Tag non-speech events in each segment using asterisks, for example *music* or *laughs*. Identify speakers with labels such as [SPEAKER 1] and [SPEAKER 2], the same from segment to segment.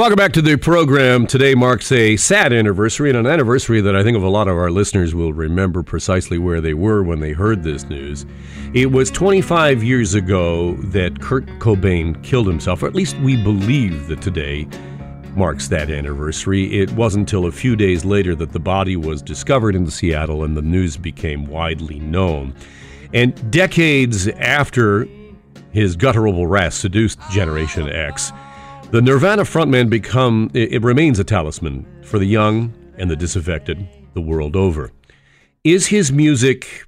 [SPEAKER 1] Welcome back to the program. Today marks a sad anniversary, and an anniversary that I think of a lot of our listeners will remember precisely where they were when they heard this news. It was 25 years ago that Kurt Cobain killed himself, or at least we believe that today marks that anniversary. It wasn't until a few days later that the body was discovered in Seattle and the news became widely known. And decades after his guttural rasp seduced Generation X, the Nirvana frontman become it, remains a talisman for the young and the disaffected the world over. Is his music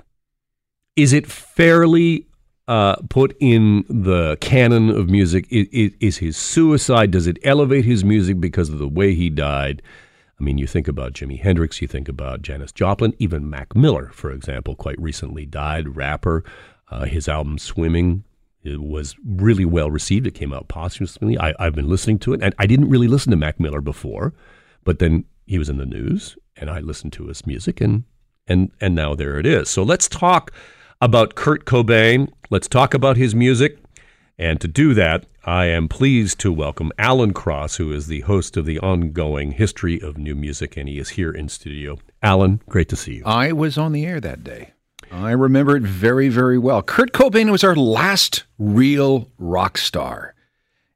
[SPEAKER 1] is it fairly uh, put in the canon of music? Is, is, his suicide? Does it elevate his music because of the way he died? I mean, you think about Jimi Hendrix, you think about Janis Joplin, even Mac Miller, for example, quite recently died. Rapper, uh, his album "Swimming" It was really well received. It came out posthumously. I, I've been listening to it, and I didn't really listen to Mac Miller before, but then he was in the news, and I listened to his music, and and and now there it is. So let's talk about Kurt Cobain. Let's talk about his music. And to do that, I am pleased to welcome Alan Cross, who is the host of the ongoing History of New Music, and he is here in studio. Alan, great to see you.
[SPEAKER 2] I was on the air that day. I remember it very, very well. Kurt Cobain was our last real rock star.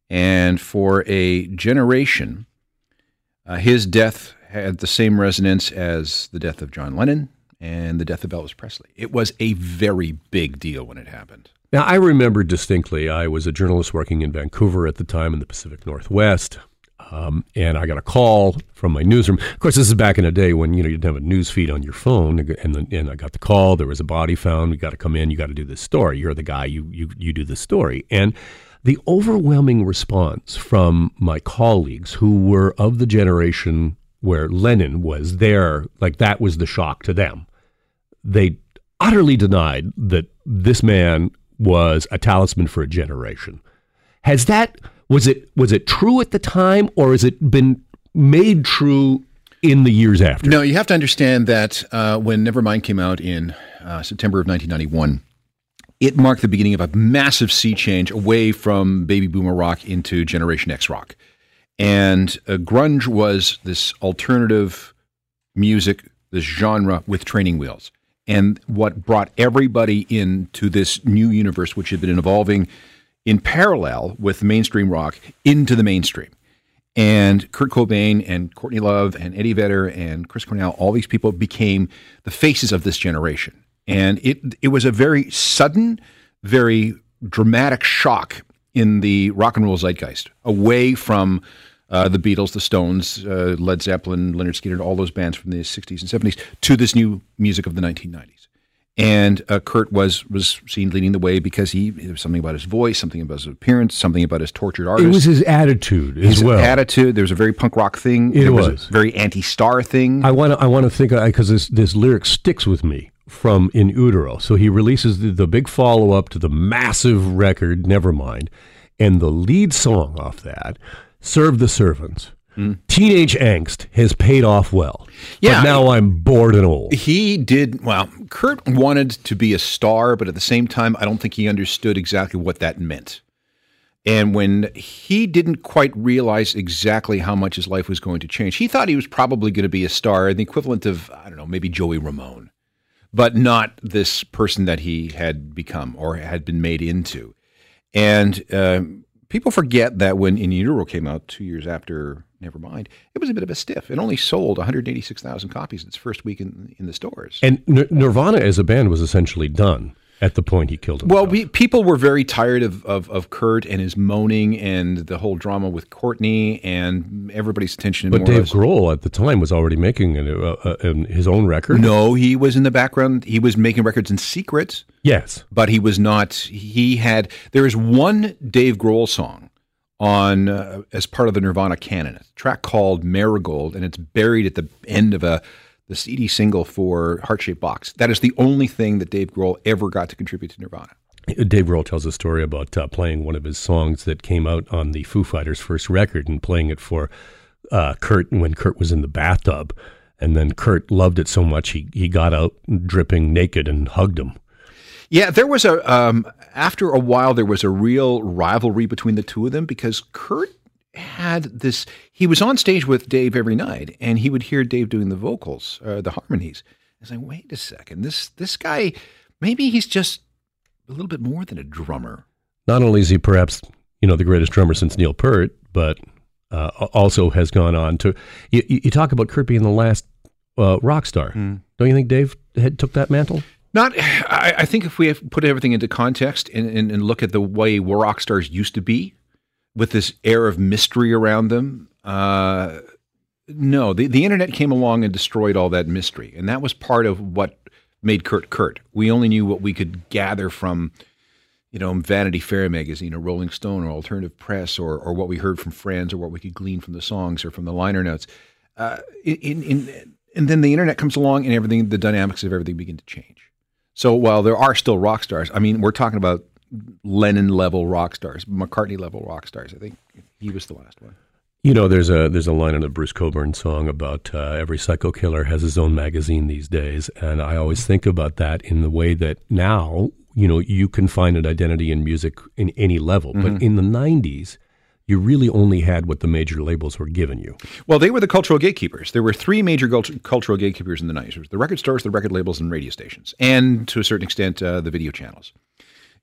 [SPEAKER 2] And for a generation, uh, his death had the same resonance as the death of John Lennon and the death of Elvis Presley. It was a very big deal when it happened.
[SPEAKER 1] Now, I remember distinctly, I was a journalist working in Vancouver at the time in the Pacific Northwest. Um, and I got a call from my newsroom. Of course, this is back in a day when you know you didn't have a news feed on your phone. And and I got the call. There was a body found. You got to come in. You got to do this story. You're the guy. You you you do the story. And the overwhelming response from my colleagues who were of the generation where Lennon was there, like that was the shock to them. They utterly denied that this man was a talisman for a generation. Has that was it was it true at the time, or has it been made true in the years after?
[SPEAKER 2] No, you have to understand that uh, when Nevermind came out in uh, September of 1991, it marked the beginning of a massive sea change away from baby boomer rock into Generation X rock. And uh, grunge was this alternative music, this genre with training wheels. And what brought everybody into this new universe, which had been evolving in parallel with mainstream rock into the mainstream. And Kurt Cobain and Courtney Love and Eddie Vedder and Chris Cornell, all these people became the faces of this generation. And it it was a very sudden, very dramatic shock in the rock and roll zeitgeist, away from uh, the Beatles, the Stones, uh, Led Zeppelin, Lynyrd Skynyrd, all those bands from the 60s and 70s, to this new music of the 1990s. And uh, Kurt was was seen leading the way because he there was something about his voice, something about his appearance, something about his tortured artist.
[SPEAKER 1] It was his attitude
[SPEAKER 2] his
[SPEAKER 1] as well.
[SPEAKER 2] Attitude. There was a very punk rock thing.
[SPEAKER 1] It
[SPEAKER 2] there
[SPEAKER 1] was.
[SPEAKER 2] was a very anti-star thing.
[SPEAKER 1] I want to I want to think because this this lyric sticks with me from In Utero. So he releases the, the big follow up to the massive record Nevermind, and the lead song off that, "Serve the Servants." Mm. Teenage angst has paid off well. Yeah. But now I'm bored and old.
[SPEAKER 2] He did, well, Kurt wanted to be a star, but at the same time, I don't think he understood exactly what that meant. And when he didn't quite realize exactly how much his life was going to change, he thought he was probably going to be a star, the equivalent of, I don't know, maybe Joey Ramone, but not this person that he had become or had been made into. And uh, people forget that when In Utero came out two years after Nevermind, it was a bit of a stiff. It only sold 186,000 copies its first week in, in the stores.
[SPEAKER 1] And N- Nirvana as a band was essentially done at the point he killed himself.
[SPEAKER 2] Well, we, people were very tired of, of, of, Kurt and his moaning and the whole drama with Courtney and everybody's attention.
[SPEAKER 1] But Dave Grohl at the time was already making a, a, a, his own record.
[SPEAKER 2] No, he was in the background. He was making records in secret.
[SPEAKER 1] Yes,
[SPEAKER 2] but he was not. He had. There is one Dave Grohl song on uh, as part of the Nirvana canon, It's a track called Marigold, and it's buried at the end of a the CD single for Heart Shaped Box. That is the only thing that Dave Grohl ever got to contribute to Nirvana.
[SPEAKER 1] Dave Grohl tells a story about uh, playing one of his songs that came out on the Foo Fighters' first record and playing it for uh, Kurt when Kurt was in the bathtub. And then Kurt loved it so much he, he got out dripping naked and hugged him.
[SPEAKER 2] Yeah, there was a um, after a while there was a real rivalry between the two of them because Kurt had this. He was on stage with Dave every night, and he would hear Dave doing the vocals, uh, the harmonies. He's like, wait a second, this this guy, maybe he's just a little bit more than a drummer.
[SPEAKER 1] Not only is he perhaps you know the greatest drummer since Neil Peart, but uh, also has gone on to. You, you, talk about Kurt being the last uh, rock star. Mm. Don't you think Dave had took that mantle?
[SPEAKER 2] Not, I, I think if we put everything into context and, and, and, look at the way rock stars used to be, with this air of mystery around them, uh, no, the, the internet came along and destroyed all that mystery, and that was part of what made Kurt Kurt. We only knew what we could gather from, you know, Vanity Fair magazine or Rolling Stone or Alternative Press or or what we heard from friends or what we could glean from the songs or from the liner notes. Uh, in, in, and then the internet comes along and everything, the dynamics of everything begin to change. So while there are still rock stars, I mean, we're talking about Lennon level rock stars, McCartney level rock stars. I think he was the last one.
[SPEAKER 1] You know, there's a there's a line in the Bruce Cockburn song about uh, every psycho killer has his own magazine these days, and I always think about that in the way that now you know you can find an identity in music in any level, mm-hmm. but in the '90s you really only had what the major labels were giving you.
[SPEAKER 2] Well, they were the cultural gatekeepers. There were three major cultural gatekeepers in the 90s the record stores, the record labels, and radio stations, and to a certain extent, uh, the video channels.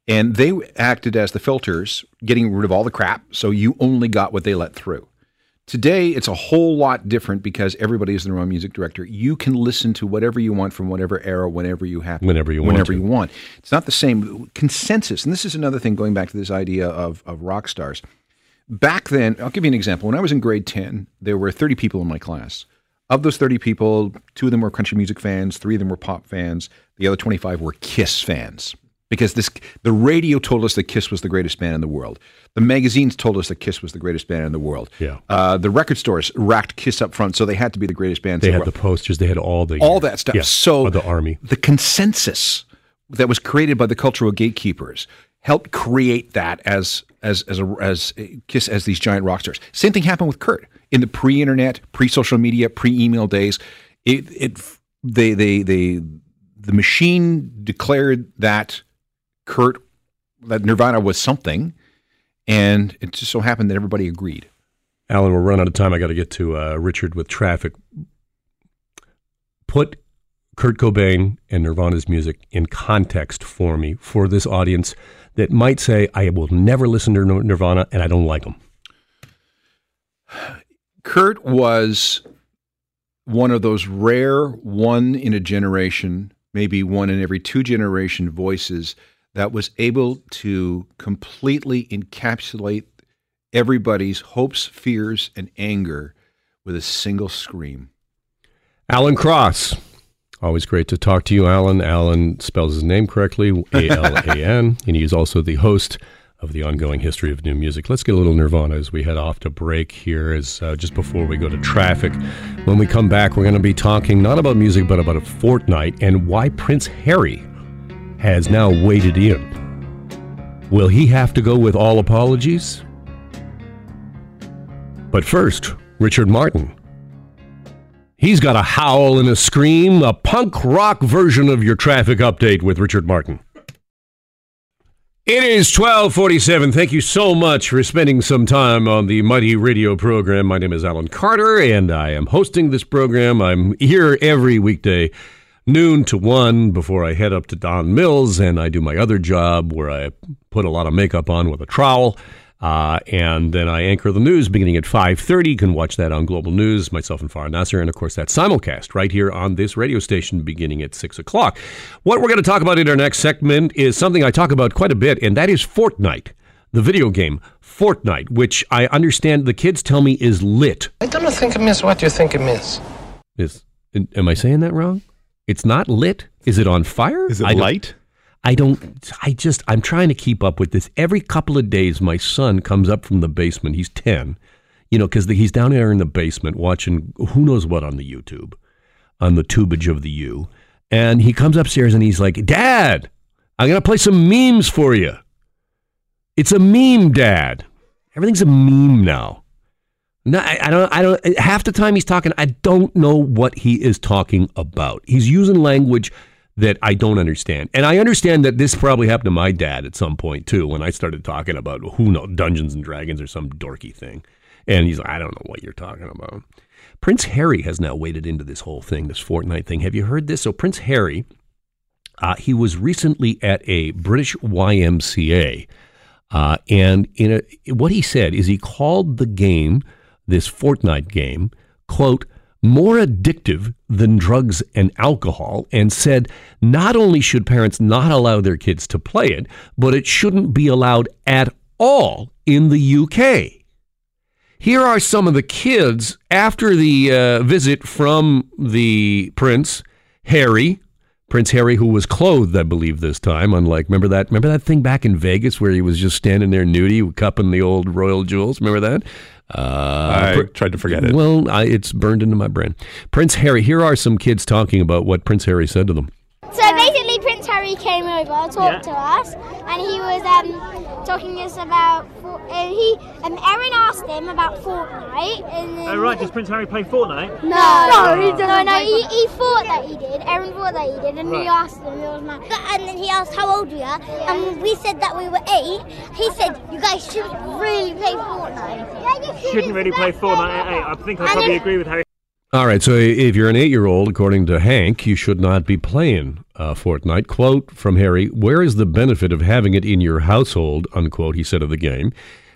[SPEAKER 2] And they acted as the filters, getting rid of all the crap, so you only got what they let through. Today, it's a whole lot different because everybody is their own music director. You can listen to whatever you want from whatever era, whenever you have,
[SPEAKER 1] whenever you
[SPEAKER 2] whenever
[SPEAKER 1] want
[SPEAKER 2] you want. It's not the same consensus, and this is another thing going back to this idea of of rock stars back then, I'll give you an example. When I was in grade 10, there were 30 people in my class. Of those 30 people, two of them were country music fans, three of them were pop fans, the other 25 were Kiss fans. Because this, the radio told us that Kiss was the greatest band in the world. The magazines told us that Kiss was the greatest band in the world.
[SPEAKER 1] Yeah.
[SPEAKER 2] Uh, the record stores racked Kiss up front, so they had to be the greatest band.
[SPEAKER 1] They
[SPEAKER 2] the
[SPEAKER 1] had world. the posters. They had all the
[SPEAKER 2] all that stuff.
[SPEAKER 1] Yeah,
[SPEAKER 2] so
[SPEAKER 1] the army.
[SPEAKER 2] The consensus that was created by the cultural gatekeepers helped create that as as as a, as Kiss as these giant rock stars. Same thing happened with Kurt in the pre-internet, pre-social media, pre-email days. It it they they they the machine declared that Kurt that Nirvana was something, and it just so happened that everybody agreed.
[SPEAKER 1] Alan, we're running out of time. I got to get to uh, Richard with traffic. Put Kurt Cobain and Nirvana's music in context for me for this audience that might say, I will never listen to Nirvana and I don't like them?
[SPEAKER 2] Kurt was one of those rare one in a generation, maybe one in every two generation voices that was able to completely encapsulate everybody's hopes, fears, and anger with a single scream.
[SPEAKER 1] Alan Cross. Always great to talk to you, Alan. Alan spells his name correctly, A L A N, *laughs* and he's also the host of the ongoing history of new music. Let's get a little Nirvana as we head off to break here, as uh, just before we go to traffic. When we come back, we're going to be talking not about music, but about a Fortnite and why Prince Harry has now waded in. Will he have to go with all apologies? But first, Richard Martin He's got a howl and a scream, a punk rock version of your traffic update with Richard Martin. It is 1247. Thank you so much for spending some time on the Mighty Radio program. My name is Alan Carter, and I am hosting this program. I'm here every weekday, noon to 1, before I head up to Don Mills, and I do my other job where I put a lot of makeup on with a trowel uh, and then I anchor the news beginning at 5.30. You can watch that on Global News, myself and Farah Nasser. And, of course, that simulcast right here on this radio station beginning at 6 o'clock. What we're going to talk about in our next segment is something I talk about quite a bit, and that is Fortnite, the video game Fortnite, which I understand the kids tell me is lit.
[SPEAKER 3] I don't think it means what you think it means.
[SPEAKER 1] Is, am I saying that wrong? It's not lit? Is it on fire?
[SPEAKER 2] Is it light?
[SPEAKER 1] I don't, I just, I'm trying to keep up with this. Every couple of days, my son comes up from the basement. He's 10, you know, because he's down there in the basement watching who knows what on the YouTube, on the tubage of the U. And he comes upstairs and he's like, Dad, I'm going to play some memes for you. It's a meme, Dad. Everything's a meme now. No, I, I, don't. I don't. Half the time he's talking, I don't know what he is talking about. He's using language that I don't understand. And I understand that this probably happened to my dad at some point too when I started talking about who knows Dungeons and Dragons or some dorky thing. And he's like, I don't know what you're talking about. Prince Harry has now waded into this whole thing, this Fortnite thing. Have you heard this? So, Prince Harry, uh, he was recently at a British YMCA. Uh, and in a, what he said is he called the game, this Fortnite game, quote, more addictive than drugs and alcohol, and said not only should parents not allow their kids to play it, but it shouldn't be allowed at all in the UK. Here are some of the kids after the uh, visit from the prince, Harry, Prince Harry, who was clothed, I believe, this time. Unlike remember that remember that thing back in Vegas where he was just standing there nudie, cupping the old royal jewels. Remember that?
[SPEAKER 4] Uh, I tried to forget it.
[SPEAKER 1] Well, I, it's burned into my brain. Prince Harry. Here are some kids talking about what Prince Harry said to them.
[SPEAKER 5] So basically, Prince Harry came over, talked yeah. to us, and he was um, talking to us about. Uh, he um, Aaron asked him about Fortnite. And
[SPEAKER 6] then, oh right, does Prince Harry play Fortnite?
[SPEAKER 5] No, no, he doesn't. No, no, he, he thought that he did. Erin thought that he did, and right. we asked him. It was mad. And then he asked how old we are, yeah. and we said that we were eight. He said you guys shouldn't really play Fortnite.
[SPEAKER 6] Yeah, you shouldn't really play Fortnite at eight. I think I probably agree with Harry.
[SPEAKER 1] All right, so if you're an eight year old, according to Hank, you should not be playing uh, Fortnite. Quote from Harry Where is the benefit of having it in your household? Unquote, he said of the game.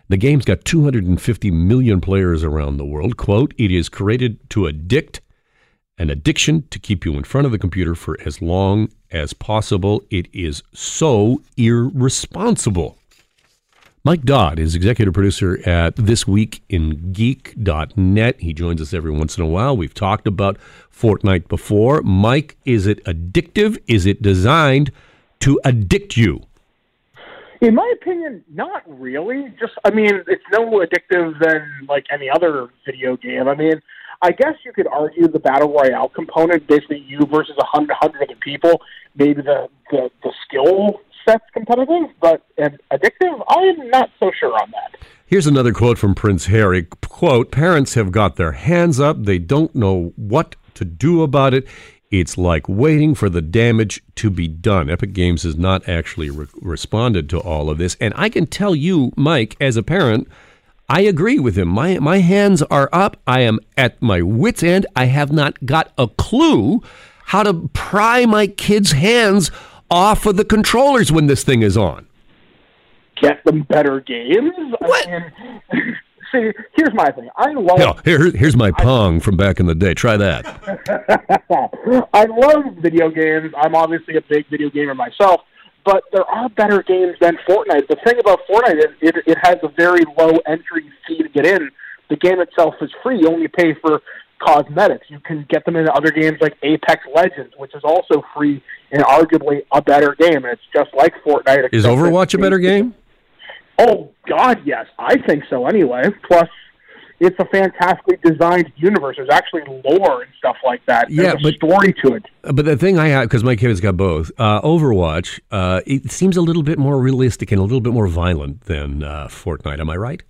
[SPEAKER 1] The game's got 250 million players around the world. Quote, it is created to addict, an addiction to keep you in front of the computer for as long as possible. It is so irresponsible. Mike Dodd is executive producer at This Week in Geek.net. He joins us every once in a while. We've talked about Fortnite before. Mike, is it addictive? Is it designed to addict you?
[SPEAKER 7] In my opinion, not really. Just, I mean, it's no more addictive than like any other video game. I mean, I guess you could argue the battle royale component, basically you versus a hundred, hundred other people. Maybe the, the the skill that's competitive, but addictive, I'm not so sure on that.
[SPEAKER 1] Here's another quote from Prince Harry. Quote, parents have got their hands up. They don't know what to do about it. It's like waiting for the damage to be done. Epic Games has not actually re- responded to all of this. And I can tell you, Mike, as a parent, I agree with him. My, my hands are up. I am at my wits' end. I have not got a clue how to pry my kids' hands off of the controllers when this thing is on.
[SPEAKER 7] Get them better games.
[SPEAKER 1] What?
[SPEAKER 7] I mean, *laughs* see, here's my thing. I love.
[SPEAKER 1] Hell, here, here's my Pong from back in the day. Try that. *laughs*
[SPEAKER 7] I love video games. I'm obviously a big video gamer myself, but there are better games than Fortnite. The thing about Fortnite is it, it has a very low entry fee to get in. The game itself is free. You only pay for cosmetics. You can get them in other games like Apex Legends, which is also free and arguably a better game. And it's just like Fortnite.
[SPEAKER 1] Is Overwatch a better game?
[SPEAKER 7] Oh God, yes, I think so. Anyway, plus it's a fantastically designed universe. There's actually lore and stuff like that. There's
[SPEAKER 1] yeah, but
[SPEAKER 7] story to it.
[SPEAKER 1] But the thing I have, because my kids got both, uh, Overwatch, uh, it seems a little bit more realistic and a little bit more violent than uh, Fortnite. Am I right?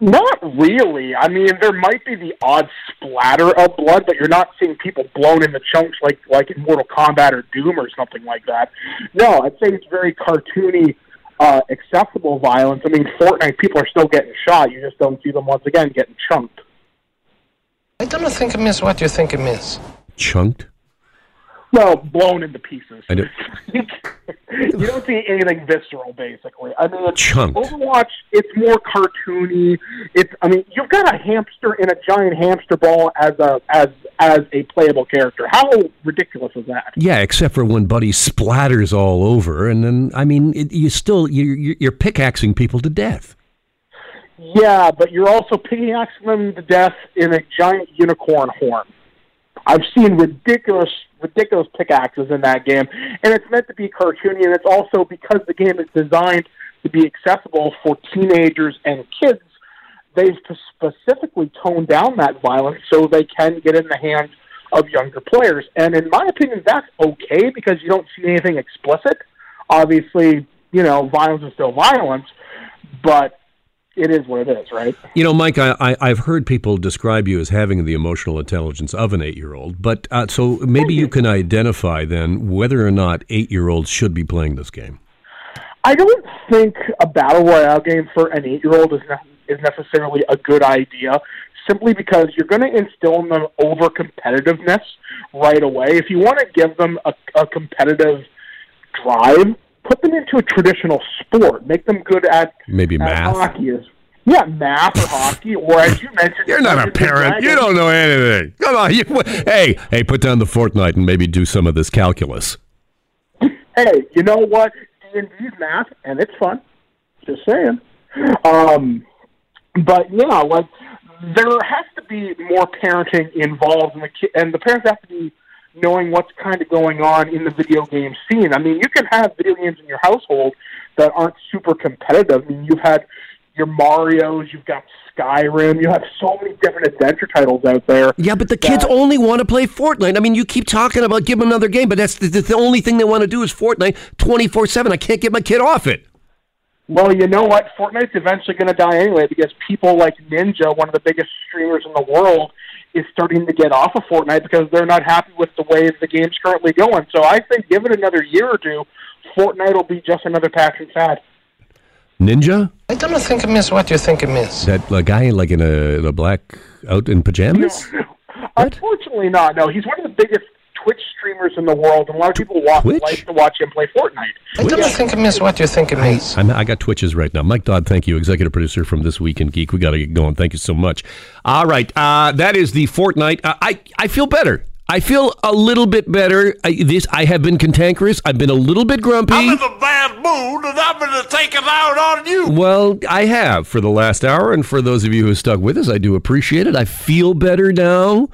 [SPEAKER 7] Not really. I mean, there might be the odd splatter of blood, but you're not seeing people blown into chunks like like in Mortal Kombat or Doom or something like that. No, I'd say it's very cartoony, uh, accessible violence. I mean, Fortnite people are still getting shot. You just don't see them once again getting chunked.
[SPEAKER 3] I don't think it means what you think it means.
[SPEAKER 1] Chunked?
[SPEAKER 7] Well, blown into pieces.
[SPEAKER 1] I *laughs*
[SPEAKER 7] you don't see anything visceral, basically. I mean,
[SPEAKER 1] Chunked.
[SPEAKER 7] Overwatch, it's more cartoony. It's, I mean, you've got a hamster in a giant hamster ball as a as as a playable character. How ridiculous is that?
[SPEAKER 1] Yeah, except for when Buddy splatters all over, and then I mean, it, you still you're, you're pickaxing people to death.
[SPEAKER 7] Yeah, but you're also pickaxing them to death in a giant unicorn horn. I've seen ridiculous, ridiculous pickaxes in that game, and it's meant to be cartoony, and it's also because the game is designed to be accessible for teenagers and kids. They've specifically toned down that violence so they can get in the hands of younger players. And in my opinion, that's okay because you don't see anything explicit. Obviously, you know, violence is still violence, but it is what it is, right?
[SPEAKER 1] You know, Mike, I, I, have heard people describe you as having the emotional intelligence of an eight year old, but uh, so maybe you can identify then whether or not eight year olds should be playing this game.
[SPEAKER 7] I don't think a battle royale game for an eight year old is is necessarily a good idea simply because you're going to instill in them over competitiveness right away. If you want to give them a, a competitive drive, put them into a traditional sport. Make them good at
[SPEAKER 1] maybe
[SPEAKER 7] at
[SPEAKER 1] math.
[SPEAKER 7] hockey. Yeah, math or hockey, or as you mentioned,
[SPEAKER 1] You're not a parent. You don't know anything. Come on. You, hey, hey, put down the Fortnite and maybe do some of this calculus.
[SPEAKER 7] Hey, you know what? D and D's math, and it's fun. Just saying. Um, but yeah, like there has to be more parenting involved, in the ki- and the parents have to be knowing what's kind of going on in the video game scene. I mean, you can have video games in your household that aren't super competitive. I mean, you've had your Mario's, you've got Skyrim, you have so many different adventure titles out there.
[SPEAKER 1] Yeah, but the kids only want to play Fortnite. I mean, you keep talking about give them another game, but that's the, the only thing they want to do is Fortnite 24 7. I can't get my kid off it.
[SPEAKER 7] Well, you know what? Fortnite's eventually going to die anyway because people like Ninja, one of the biggest streamers in the world, is starting to get off of Fortnite because they're not happy with the way the game's currently going. So I think give it another year or two, Fortnite will be just another passing fad.
[SPEAKER 1] Ninja?
[SPEAKER 3] I don't think him is what you think him is.
[SPEAKER 1] That uh, guy like in a, in a black out in pajamas? *laughs*
[SPEAKER 7] Unfortunately, not. No, he's one of the biggest Twitch streamers in the world, and a lot of people watch,
[SPEAKER 1] Twitch?
[SPEAKER 7] like to watch him play Fortnite.
[SPEAKER 3] I don't think him is what you think him is.
[SPEAKER 1] I'm, I got twitches right now. Mike Dodd, thank you, executive producer from This Week in Geek. We got to get going. Thank you so much. All right, uh, that is the Fortnite. Uh, I I feel better. I feel a little bit better. I, this I have been cantankerous. I've been a little bit grumpy.
[SPEAKER 8] I'm in a bad mood and I'm going to take it out on you.
[SPEAKER 1] Well, I have for the last hour, and for those of you who stuck with us, I do appreciate it. I feel better now,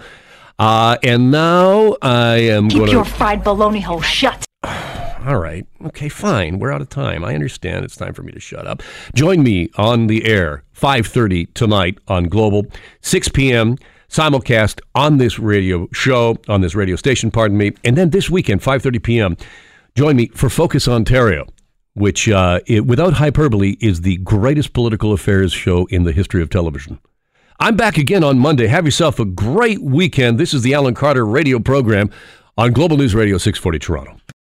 [SPEAKER 1] uh, and now I am
[SPEAKER 9] Keep
[SPEAKER 1] going
[SPEAKER 9] your fried baloney hole shut. *sighs*
[SPEAKER 1] All right, okay, fine. We're out of time. I understand. It's time for me to shut up. Join me on the air, five thirty tonight on Global, six p.m. simulcast on this radio show on this radio station. Pardon me, and then this weekend, five thirty p.m. Join me for Focus Ontario which, uh, it, without hyperbole, is the greatest political affairs show in the history of television. I'm back again on Monday. Have yourself a great weekend. This is the Alan Carter radio program on Global News Radio 640 Toronto.